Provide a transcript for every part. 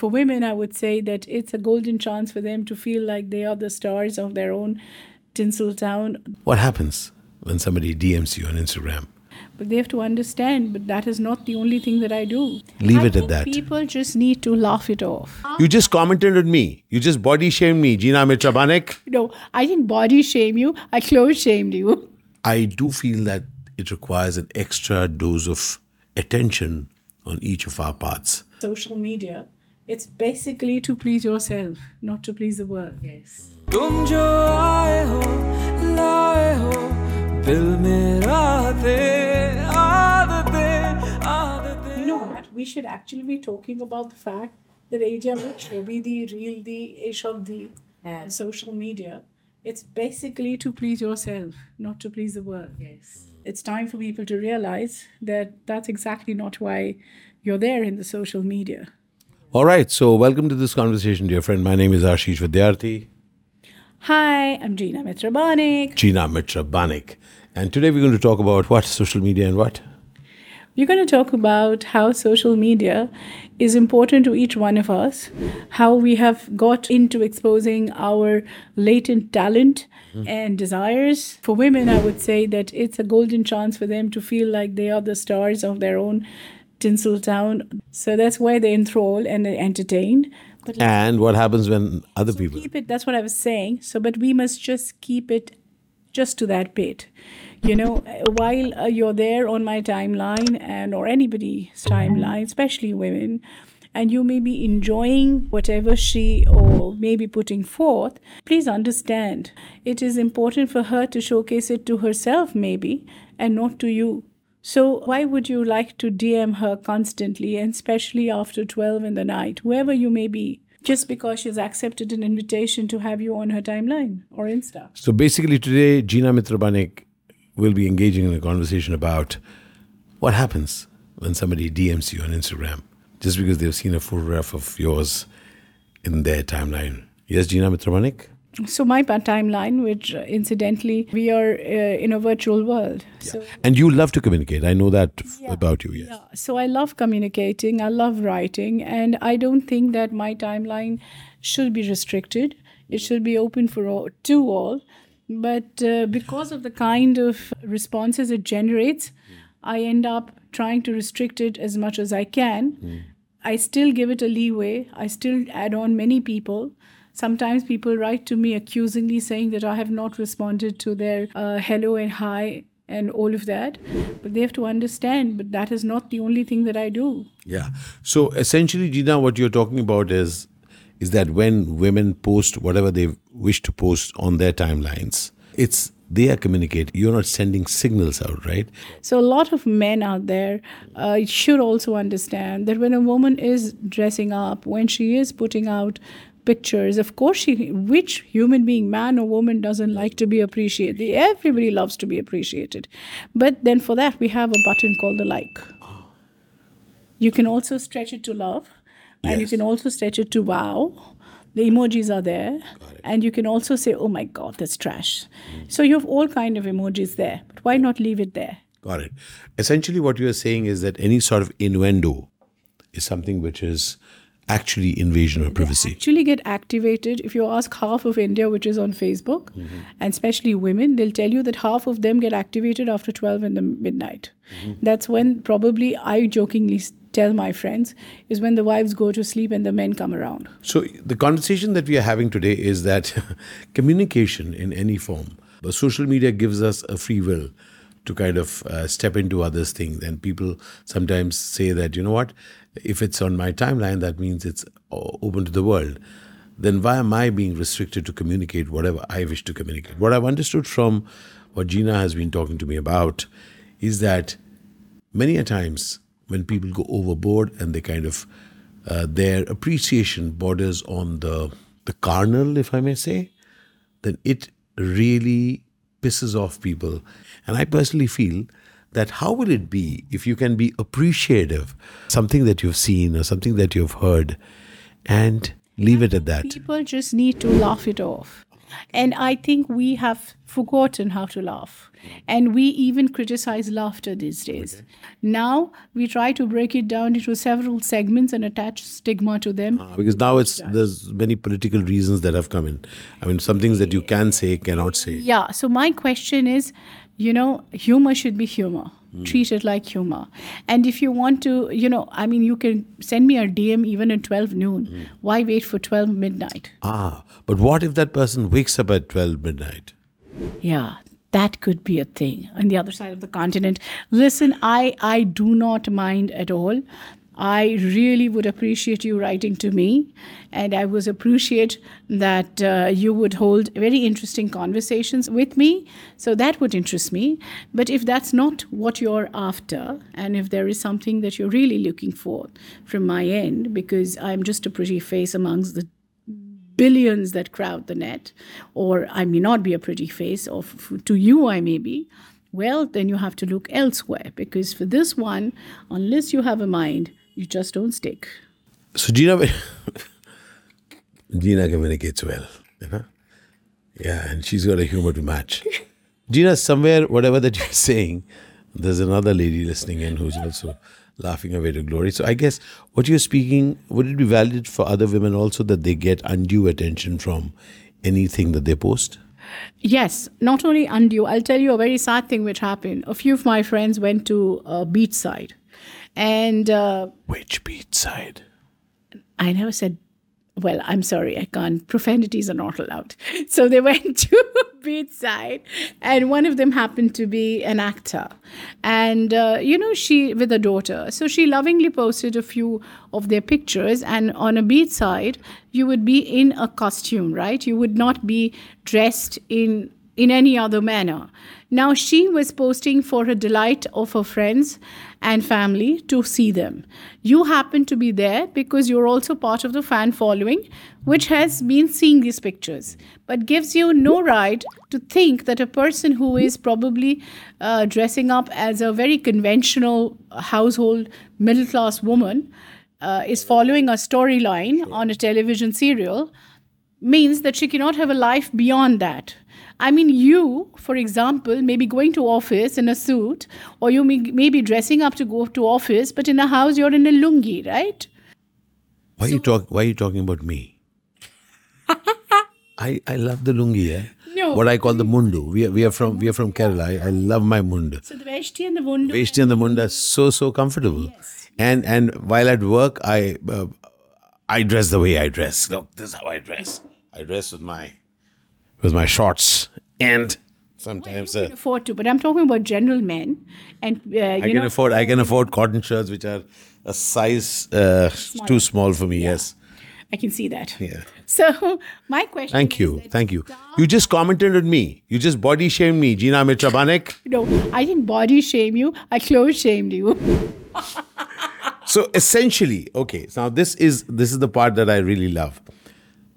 For women, I would say that it's a golden chance for them to feel like they are the stars of their own tinsel town. What happens when somebody DMs you on Instagram? But they have to understand, but that is not the only thing that I do. Leave I it at that. People just need to laugh it off. You just commented on me. You just body shamed me, Jeena Mitra Banik. No, I didn't body shame you, I clothes shamed you. I do feel that it requires an extra dose of attention on each of our parts. Social media, it's basically to please yourself, not to please the world. Yes. तुम जो आए हो लाए हो दिल मेरा थे आदतें आदतें You know what? We should actually be talking about the fact that Asia Rich will be the real the ish of the uh, social media. It's basically to please yourself, not to please the world. Yes. It's time for people to realize that that's exactly not why you're there in the social media. All right, so welcome to this conversation, dear friend. My name is Ashish Vidyarthi, Hi, I'm Gina Mitrabanik. Jeena Mitra Banik. And today we're going to talk about what? Social media and what? We're going to talk about how social media is important to each one of us, how we have got into exposing our latent talent hmm. and desires. For women, I would say that it's a golden chance for them to feel like they are the stars of their own tinsel town. So that's why they enthrall and they entertain. But And what happens when other people. keep it that's what i was saying so but we must just keep it just to that bit you know while uh, you're there on my timeline and or anybody's timeline especially women and you may be enjoying whatever she or may be putting forth please understand it is important for her to showcase it to herself maybe and not to you so why would you like to DM her constantly and especially after 12 in the night, whoever you may be, just because she's accepted an invitation to have you on her timeline or Insta? So basically, today, Jeena Mitra Banik will be engaging in a conversation about what happens when somebody DMs you on Instagram just because they've seen a photograph of yours in their timeline. Yes, Jeena Mitra Banik? So my timeline, which uh, incidentally we are uh, in a virtual world. So And you love to communicate. I know that f- about you, yes. Yeah, so I love communicating, I love writing, and I don't think that my timeline should be restricted. It should be open for all, to all. But uh, because of the kind of responses it generates, I end up trying to restrict it as much as I can. I still give it a leeway. I still add on many people. Sometimes people write to me accusingly saying that I have not responded to their uh, hello and hi and all of that. But they have to understand, but that is not the only thing that I do. Yeah. So essentially, Jeena, what you're talking about is is that when women post whatever they wish to post on their timelines, it's they are communicating. You're not sending signals out, right? So, a lot of men out there uh, should also understand that when a woman is dressing up, when she is putting out pictures, of course, she, which human being, man or woman, doesn't like to be appreciated? Everybody loves to be appreciated. But then for that, we have a button called the like. You can also stretch it to love, and you can also stretch it to wow. The emojis are there, and you can also say, "Oh my God, that's trash." So you have all kind of emojis there. But why not leave it there? Got it. Essentially, what you are saying is that any sort of innuendo is something which is actually invasion of privacy. actually get activated. If you ask half of india which is on facebook and especially women they'll tell you that half of them get activated after 12 in the midnight. That's when probably i jokingly tell my friends is when the wives go to sleep and the men come around. So the conversation that we are having today is that communication in any form, but social media gives us a free will to kind of uh, step into others' things. And people sometimes say that you know what, if it's on my timeline, that means it's open to the world. Then why am I being restricted to communicate whatever I wish to communicate? What I've understood from what Jeena has been talking to me about is that many a times when people go overboard and they kind of uh, their appreciation borders on the the carnal, if I may say, then it really pisses off people. And I personally feel that how will it be if you can be appreciative something that you've seen or something that you've heard and leave it at that. people just need to laugh it off And I think we have forgotten how to laugh. And we even criticize laughter these days. Now we try to break it down into several segments and attach stigma to them. Ah, because now it's there's many political reasons that have come in. I mean, some things that you can say cannot say. Yeah. So my question is, you know, humor should be humor. Treat it like humor. And if you want to, you know, I mean, you can send me a DM even at 12 noon. Why wait for 12 midnight? Ah, but what if that person wakes up at twelve midnight? Yeah, that could be a thing on the other side of the continent. Listen, I I do not mind at all. I really would appreciate you writing to me, and I would appreciate that uh, you would hold very interesting conversations with me. So that would interest me. But if that's not what you're after, and if there is something that you're really looking for from my end, because I'm just a pretty face amongst the billions that crowd the net, or I may not be a pretty face, or f- to you I may be, well, then you have to look elsewhere because for this one, unless you have a mind, you just don't stick. So Jeena, Jeena communicates well, you know. Yeah, and she's got a humor to match. Jeena, somewhere, whatever that you're saying, there's another lady listening in who's also laughing away to glory. So I guess what you're speaking, would it be valid for other women also that they get undue attention from anything that they post? Yes, not only undue. I'll tell you a very sad thing which happened. A few of my friends went to uh, beachside, and uh, Which beat side? I never said, well, I'm sorry, I can't. Profanities are not allowed. So they went to beachside, and one of them happened to be an actor. And, uh, you know, she, with a daughter. So she lovingly posted a few of their pictures, and on a beachside, you would be in a costume, right? You would not be dressed in in any other manner. Now, she was posting for her delight of her friends and family to see them. You happen to be there because you're also part of the fan following, which has been seeing these pictures, but gives you no right to think that a person who is probably uh, dressing up as a very conventional household middle class woman uh, is following a storyline on a television serial means that she cannot have a life beyond that. I mean, you, for example, may be going to office in a suit, or you may, may be dressing up to go to office, but in a house you're in a lungi, right? Why you talk? Why are you talking about me? I I love the lungi. Eh? No. What I call the mundu. We are, we are from we are from Kerala. I, I love my mundu. So the veshti and the mundu. Veshti and the munda is so so comfortable. Yes. And and while at work, I uh, I dress the way I dress. Look, this is how I dress. I dress with my with my shorts and sometimes uh, afford to, but I'm talking about general men, and uh, you I can know, afford I can afford cotton shirts which are a size uh, too small for me. Yes. I can see that. Yeah. So my question. Thank you. Thank you. You just commented on me. You just body shamed me, Jeena Mitra Banik. No, I didn't body shame you. I clothes shamed you. So essentially, okay. Now this is this is the part that I really love.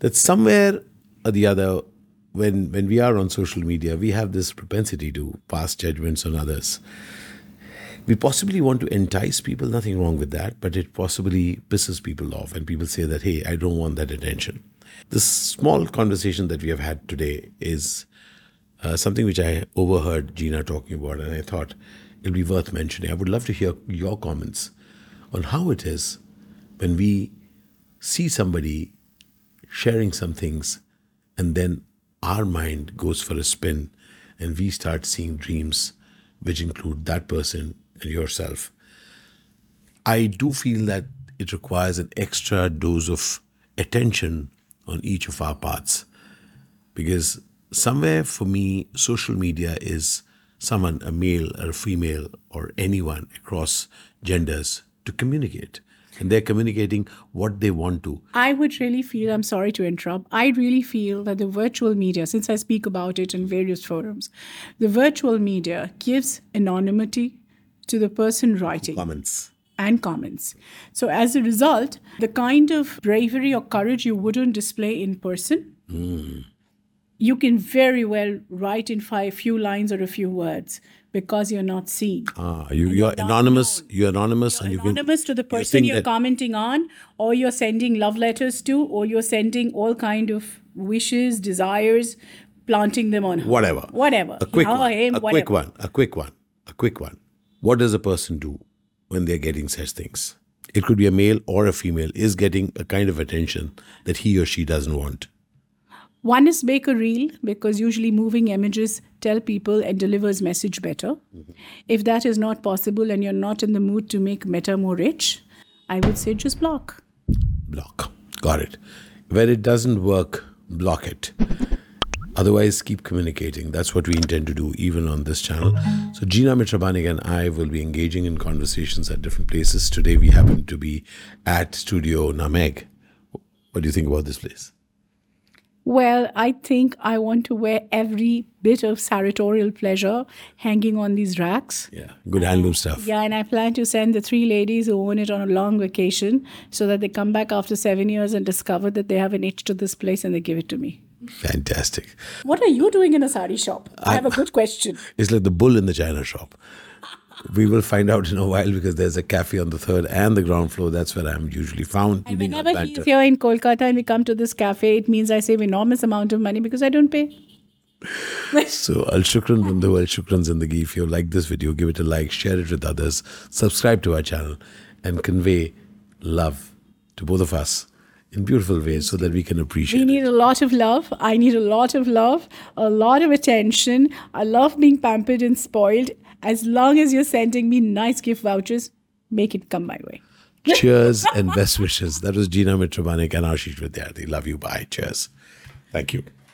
That somewhere or the other, when when we are on social media, we have this propensity to pass judgments on others. We possibly want to entice people. Nothing wrong with that, but it possibly pisses people off, and people say that, "Hey, I don't want that attention." This small conversation that we have had today is uh, something which I overheard Jeena talking about, and I thought it'll be worth mentioning. I would love to hear your comments on how it is when we see somebody sharing some things and then our mind goes for a spin and we start seeing dreams which include that person and yourself. I do feel that it requires an extra dose of attention on each of our parts because somewhere for me, social media is someone, a male or a female or anyone across genders, to communicate. And they're communicating what they want to. I would really feel, I'm sorry to interrupt, I really feel that the virtual media, since I speak about it in various forums, the virtual media gives anonymity to the person writing Comments. and comments. So as a result, the kind of bravery or courage you wouldn't display in person, hmm. you can very well write in five few lines or a few words because you're not seen. Ah, you, you're anonymous. You're anonymous, and you can Anonymous to the person you're commenting on, or you're sending love letters to, or you're sending all kind of wishes, desires, planting them on her. whatever. Whatever. A quick one. him, a quick one. A quick one. A quick one. What does a person do when they're getting such things? It could be a male or a female is getting a kind of attention that he or she doesn't want. One is make a reel because usually moving images tell people and delivers message better. Mm-hmm. If that is not possible and you're not in the mood to make meta more rich, I would say just block. Block. Got it. Where it doesn't work, block it. Otherwise, keep communicating. That's what we intend to do, even on this channel. So, Jeena Mitra Banik and I will be engaging in conversations at different places. Today, we happen to be at Studio Nameg. What do you think about this place? Well, I think I want to wear every bit of sartorial pleasure hanging on these racks. Yeah, good handloom stuff. Yeah, and I plan to send the three ladies who own it on a long vacation so that they come back after seven years and discover that they have an itch to this place and they give it to me. Fantastic. What are you doing in a sari shop? I have a good question. It's like the bull in the china shop. We will find out in a while because there's a cafe on the third and the ground floor. That's where I'm usually found. And whenever he's here in Kolkata and we come to this cafe, it means I save enormous amount of money because I don't pay. So, Al Shukran from the world, Shukran Zindagi. If you like this video, give it a like, share it with others, subscribe to our channel, and convey love to both of us in beautiful ways so that we can appreciate We it. need a lot of love. I need a lot of love, a lot of attention. I love being pampered and spoiled. As long as you're sending me nice gift vouchers, make it come my way. Cheers and best wishes. That was Jeena Mitra Banik and Ashish Vidyarthi. Love you. Bye. Cheers. Thank you.